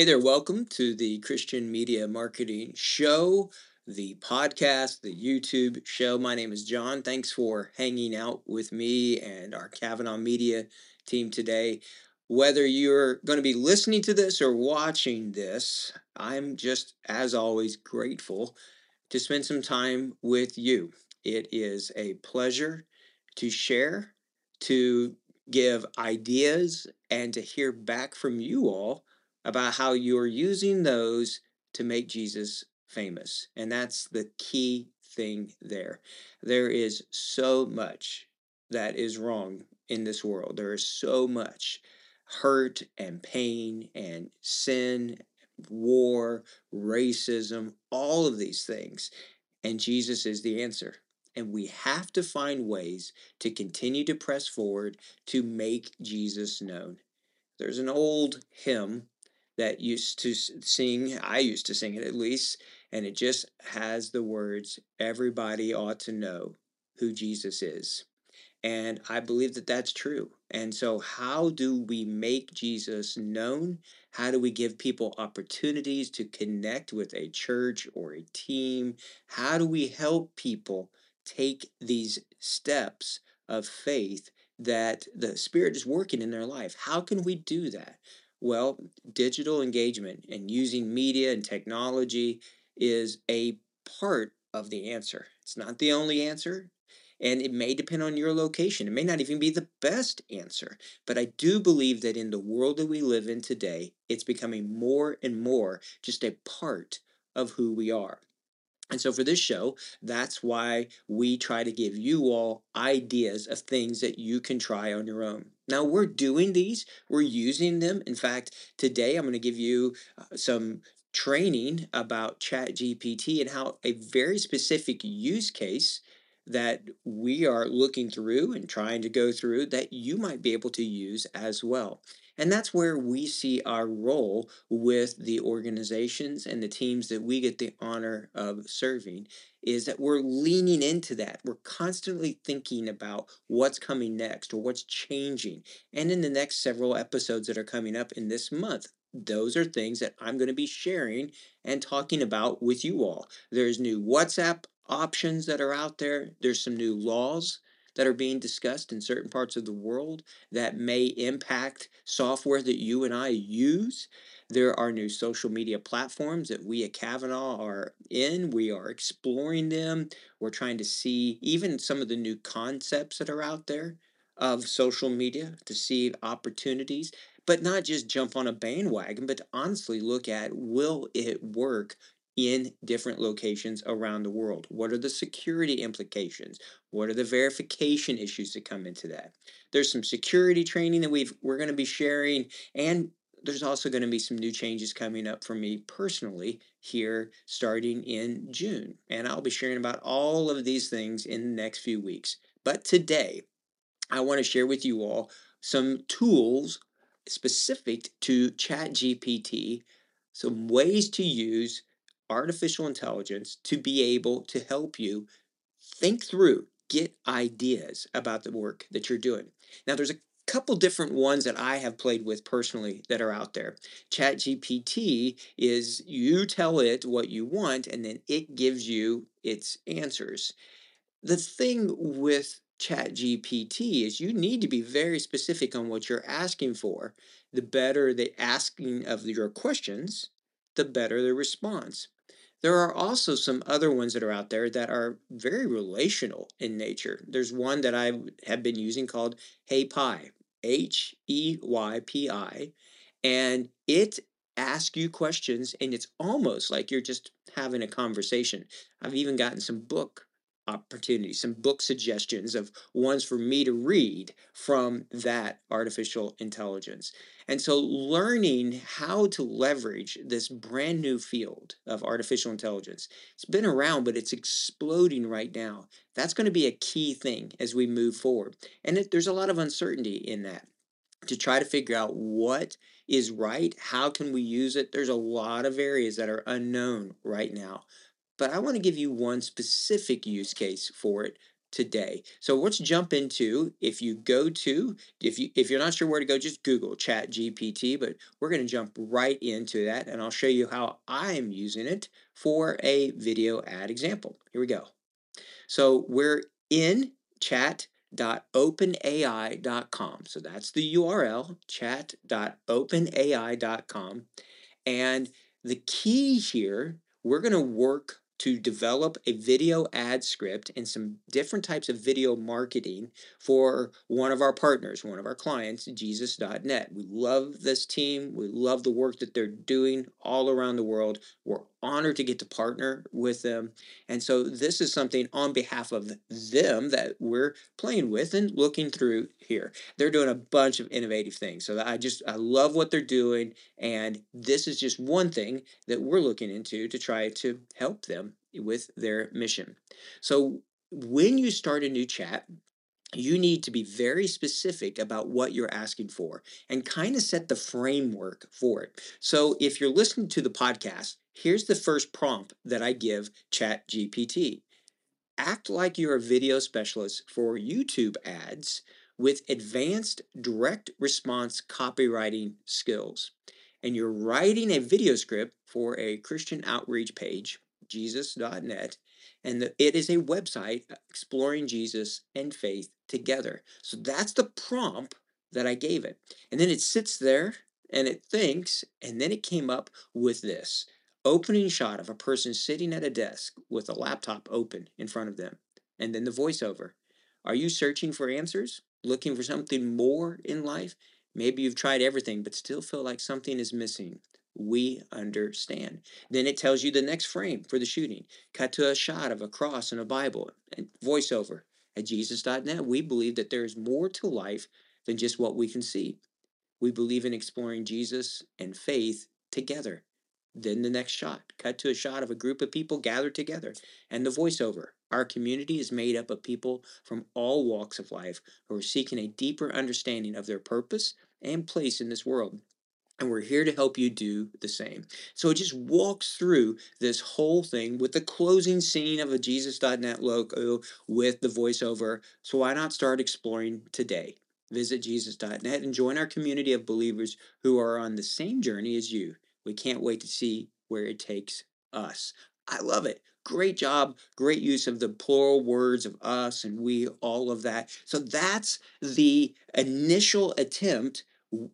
Hey there, welcome to the Christian Media Marketing Show, the podcast, the YouTube show. My name is Jon. Thanks for hanging out with me and our Kavanaugh Media team today. Whether you're going to be listening to this or watching this, I'm just, as always, grateful to spend some time with you. It is a pleasure to share, to give ideas, and to hear back from you all about how you're using those to make Jesus famous. And that's the key thing there. There is so much that is wrong in this world. There is so much hurt and pain and sin, war, racism, all of these things. And Jesus is the answer. And we have to find ways to continue to press forward to make Jesus known. There's an old hymn that used to sing, I used to sing it at least, and it just has the words, everybody ought to know who Jesus is. And I believe that that's true. And so, how do we make Jesus known? How do we give people opportunities to connect with a church or a team? How do we help people take these steps of faith that the Spirit is working in their life? How can we do that? Well, digital engagement and using media and technology is a part of the answer. It's not the only answer, and it may depend on your location. It may not even be the best answer. But I do believe that in the world that we live in today, it's becoming more and more just a part of who we are. And so for this show, that's why we try to give you all ideas of things that you can try on your own. Now we're doing these, we're using them. In fact, today I'm going to give you uh, some training about ChatGPT and how a very specific use case that we are looking through and trying to go through that you might be able to use as well. And that's where we see our role with the organizations and the teams that we get the honor of serving is that we're leaning into that. We're constantly thinking about what's coming next or what's changing. And in the next several episodes that are coming up in this month, those are things that I'm going to be sharing and talking about with you all. There's new WhatsApp options that are out there, there's some new laws that are being discussed in certain parts of the world that may impact software that you and I use. There are new social media platforms that we at Kavanaugh are in. We are exploring them. We're trying to see even some of the new concepts that are out there of social media to see opportunities, but not just jump on a bandwagon, but to honestly look at will it work in different locations around the world? What are the security implications? What are the verification issues that come into that? There's some security training that we've we're going to be sharing and there's also going to be some new changes coming up for me personally here starting in June. And I'll be sharing about all of these things in the next few weeks. But today, I want to share with you all some tools specific to ChatGPT, some ways to use artificial intelligence to be able to help you think through, get ideas about the work that you're doing. Now, there's a couple different ones that I have played with personally that are out there. ChatGPT is you tell it what you want and then it gives you its answers. The thing with ChatGPT is you need to be very specific on what you're asking for. The better the asking of your questions, the better the response. There are also some other ones that are out there that are very relational in nature. There's one that I have been using called HeyPi, H E Y P I, and it asks you questions and it's almost like you're just having a conversation. I've even gotten some book opportunities, some book suggestions of ones for me to read from that artificial intelligence. And so, learning how to leverage this brand new field of artificial intelligence, it's been around, but it's exploding right now. That's going to be a key thing as we move forward. And it, there's a lot of uncertainty in that to try to figure out what is right, how can we use it. There's a lot of areas that are unknown right now. But I want to give you one specific use case for it today. So let's jump into if you go to if you if you're not sure where to go just Google Chat GPT, but we're going to jump right into that and I'll show you how I'm using it for a video ad example. Here we go. So we're in chat chat.openai.com. So that's the URL, chat.openai.com. And the key here, we're going to work to develop a video ad script and some different types of video marketing for one of our partners, one of our clients, Jesus.net. We love this team. We love the work that they're doing all around the world. We're honored to get to partner with them. And so this is something on behalf of them that we're playing with and looking through here. They're doing a bunch of innovative things. So I just I love what they're doing and this is just one thing that we're looking into to try to help them with their mission. So when you start a new chat, you need to be very specific about what you're asking for and kind of set the framework for it. So if you're listening to the podcast, here's the first prompt that I give Chat GPT. Act like you're a video specialist for YouTube ads with advanced direct response copywriting skills. And you're writing a video script for a Christian outreach page, jesus.net, and the, it is a website uh, exploring Jesus and faith together. So that's the prompt that I gave it. And then it sits there and it thinks, and then it came up with this opening shot of a person sitting at a desk with a laptop open in front of them. And then the voiceover. Are you searching for answers? Looking for something more in life? Maybe you've tried everything but still feel like something is missing we understand. Then it tells you the next frame for the shooting. Cut to a shot of a cross and a Bible and voiceover. At Jesus.net, we believe that there is more to life than just what we can see. We believe in exploring Jesus and faith together. Then the next shot. Cut to a shot of a group of people gathered together. And the voiceover. Our community is made up of people from all walks of life who are seeking a deeper understanding of their purpose and place in this world and we're here to help you do the same. So it just walks through this whole thing with the closing scene of a Jesus.net logo with the voiceover. So why not start exploring today? Visit Jesus.net and join our community of believers who are on the same journey as you. We can't wait to see where it takes us. I love it. Great job. Great use of the plural words of us and we, all of that. So that's the initial attempt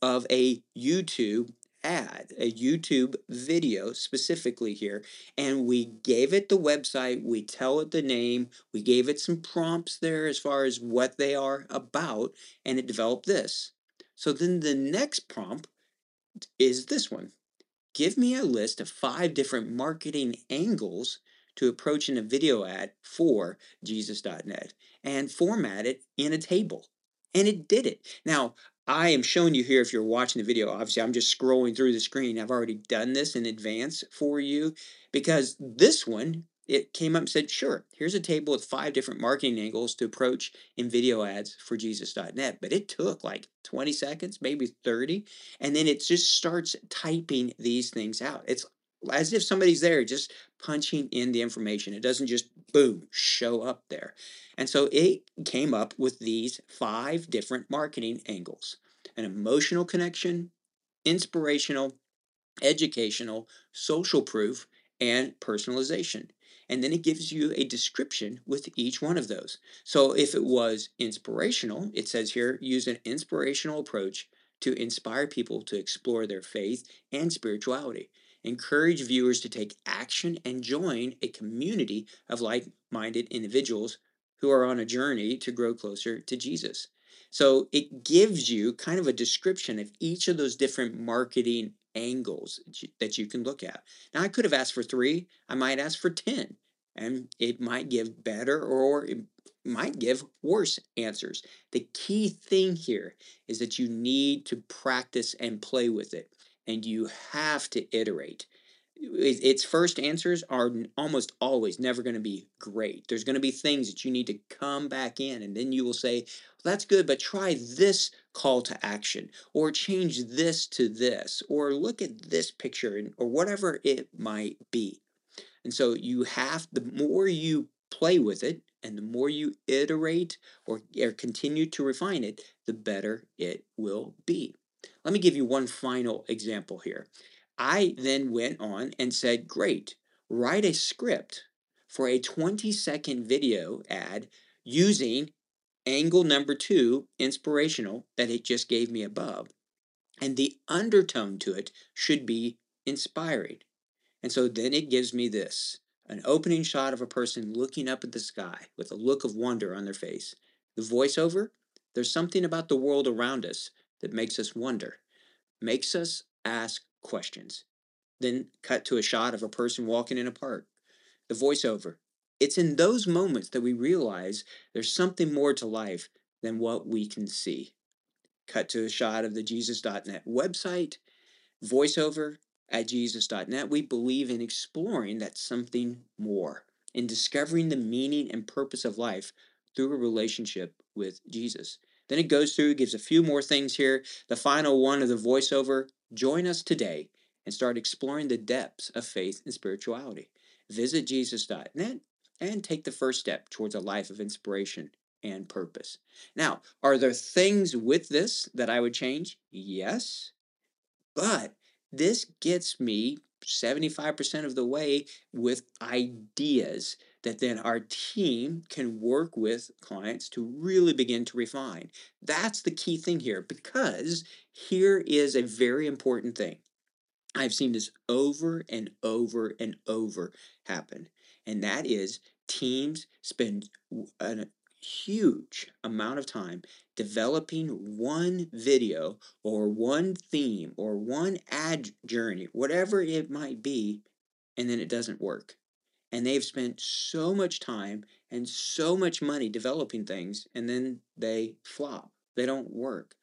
of a YouTube ad, a YouTube video specifically here. And we gave it the website, we tell it the name, we gave it some prompts there as far as what they are about, and it developed this. So then the next prompt is this one Give me a list of five different marketing angles to approach in a video ad for Jesus.net and format it in a table. And it did it. Now, I am showing you here if you're watching the video. Obviously, I'm just scrolling through the screen. I've already done this in advance for you because this one, it came up and said, sure, here's a table with five different marketing angles to approach in video ads for Jesus.net. But it took like 20 seconds, maybe 30. And then it just starts typing these things out. It's as if somebody's there just punching in the information. It doesn't just boom show up there. And so it came up with these five different marketing angles an emotional connection, inspirational, educational, social proof, and personalization. And then it gives you a description with each one of those. So if it was inspirational, it says here use an inspirational approach to inspire people to explore their faith and spirituality encourage viewers to take action and join a community of like minded individuals who are on a journey to grow closer to Jesus. So it gives you kind of a description of each of those different marketing angles that you can look at. Now, I could have asked for three, I might ask for 10. and it might give better or it might give worse answers. The key thing here is that you need to practice and play with it, and you have to iterate. Its first answers are almost always never going to be great. There's going to be things that you need to come back in, and then you will say, That's good, but try this call to action, or change this to this, or look at this picture, or whatever it might be. And so you have, the more you play with it and the more you iterate or, or continue to refine it, the better it will be. Let me give you one final example here. I then went on and said, Great, write a script for a 20 second video ad using angle number two, inspirational, that it just gave me above. And the undertone to it should be inspiring. And so then it gives me this an opening shot of a person looking up at the sky with a look of wonder on their face. The voiceover, there's something about the world around us that makes us wonder, makes us ask questions. Then cut to a shot of a person walking in a park. The voiceover, it's in those moments that we realize there's something more to life than what we can see. Cut to a shot of the Jesus.net website. Voiceover, at Jesus.net, we believe in exploring that something more, in discovering the meaning and purpose of life through a relationship with Jesus. Then it goes through, gives a few more things here. The final one of the voiceover join us today and start exploring the depths of faith and spirituality. Visit Jesus.net and take the first step towards a life of inspiration and purpose. Now, are there things with this that I would change? Yes. But this gets me 75% of the way with ideas that then our team can work with clients to really begin to refine. That's the key thing here because here is a very important thing. I've seen this over and over and over happen, and that is teams spend an huge amount of time developing one video or one theme or one ad journey, whatever it might be, and then it doesn't work. And they've spent so much time and so much money developing things, and then they flop. They don't work.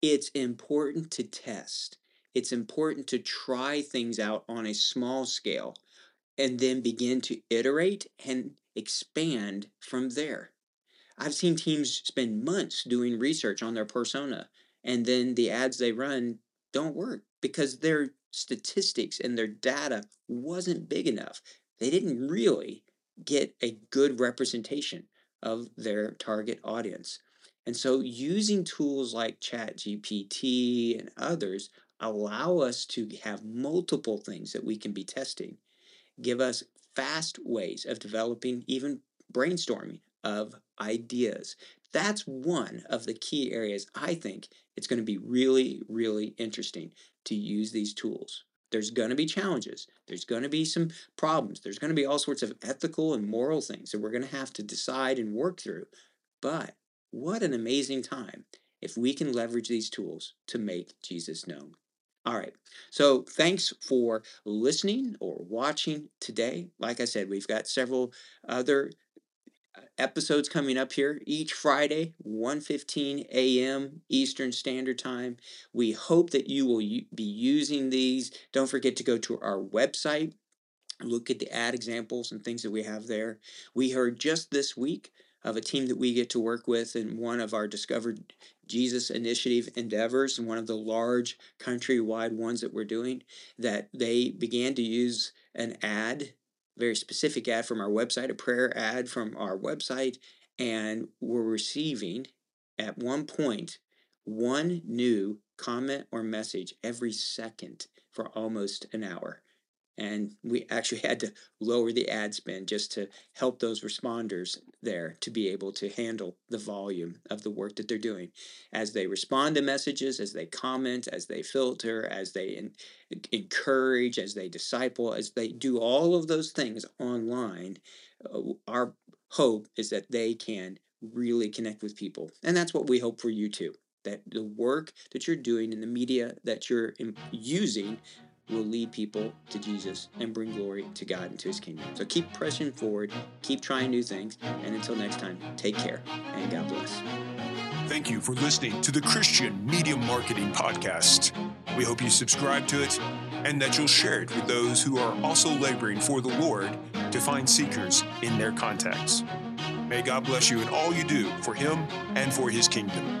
It's important to test. It's important to try things out on a small scale and then begin to iterate and expand from there. I've seen teams spend months doing research on their persona, and then the ads they run don't work because their statistics and their data wasn't big enough. They didn't really get a good representation of their target audience. And so using tools like ChatGPT and others allow us to have multiple things that we can be testing, give us fast ways of developing even brainstorming of ideas. That's one of the key areas I think it's going to be really, really interesting to use these tools. There's going to be challenges. There's going to be some problems. There's going to be all sorts of ethical and moral things that we're going to have to decide and work through. But what an amazing time if we can leverage these tools to make Jesus known. All right. So thanks for listening or watching today. Like I said, we've got several other Uh, episodes coming up here each Friday, 1:15 a.m. Eastern Standard Time. We hope that you will be using these. Don't forget to go to our website, look at the ad examples and things that we have there. We heard just this week of a team that we get to work with in one of our Discovered Jesus Initiative endeavors, and one of the large countrywide ones that we're doing, that they began to use an ad very specific ad from our website, a prayer ad from our website, and we're receiving at one point one new comment or message every second for almost an hour and we actually had to lower the ad spend just to help those responders there to be able to handle the volume of the work that they're doing. As they respond to messages as they comment as they filter as they in, encourage as they disciple as they do all of those things online uh, our hope is that they can really connect with people. And that's what we hope for you too that the work that you're doing in the media that you're using will lead people to Jesus and bring glory to God and to his kingdom. So keep pressing forward, keep trying new things, and until next time, take care and God bless. Thank you for listening to the Christian Media Marketing Podcast. We hope you subscribe to it and that you'll share it with those who are also laboring for the Lord to find seekers in their contacts. May God bless you in all you do for Him and for His kingdom.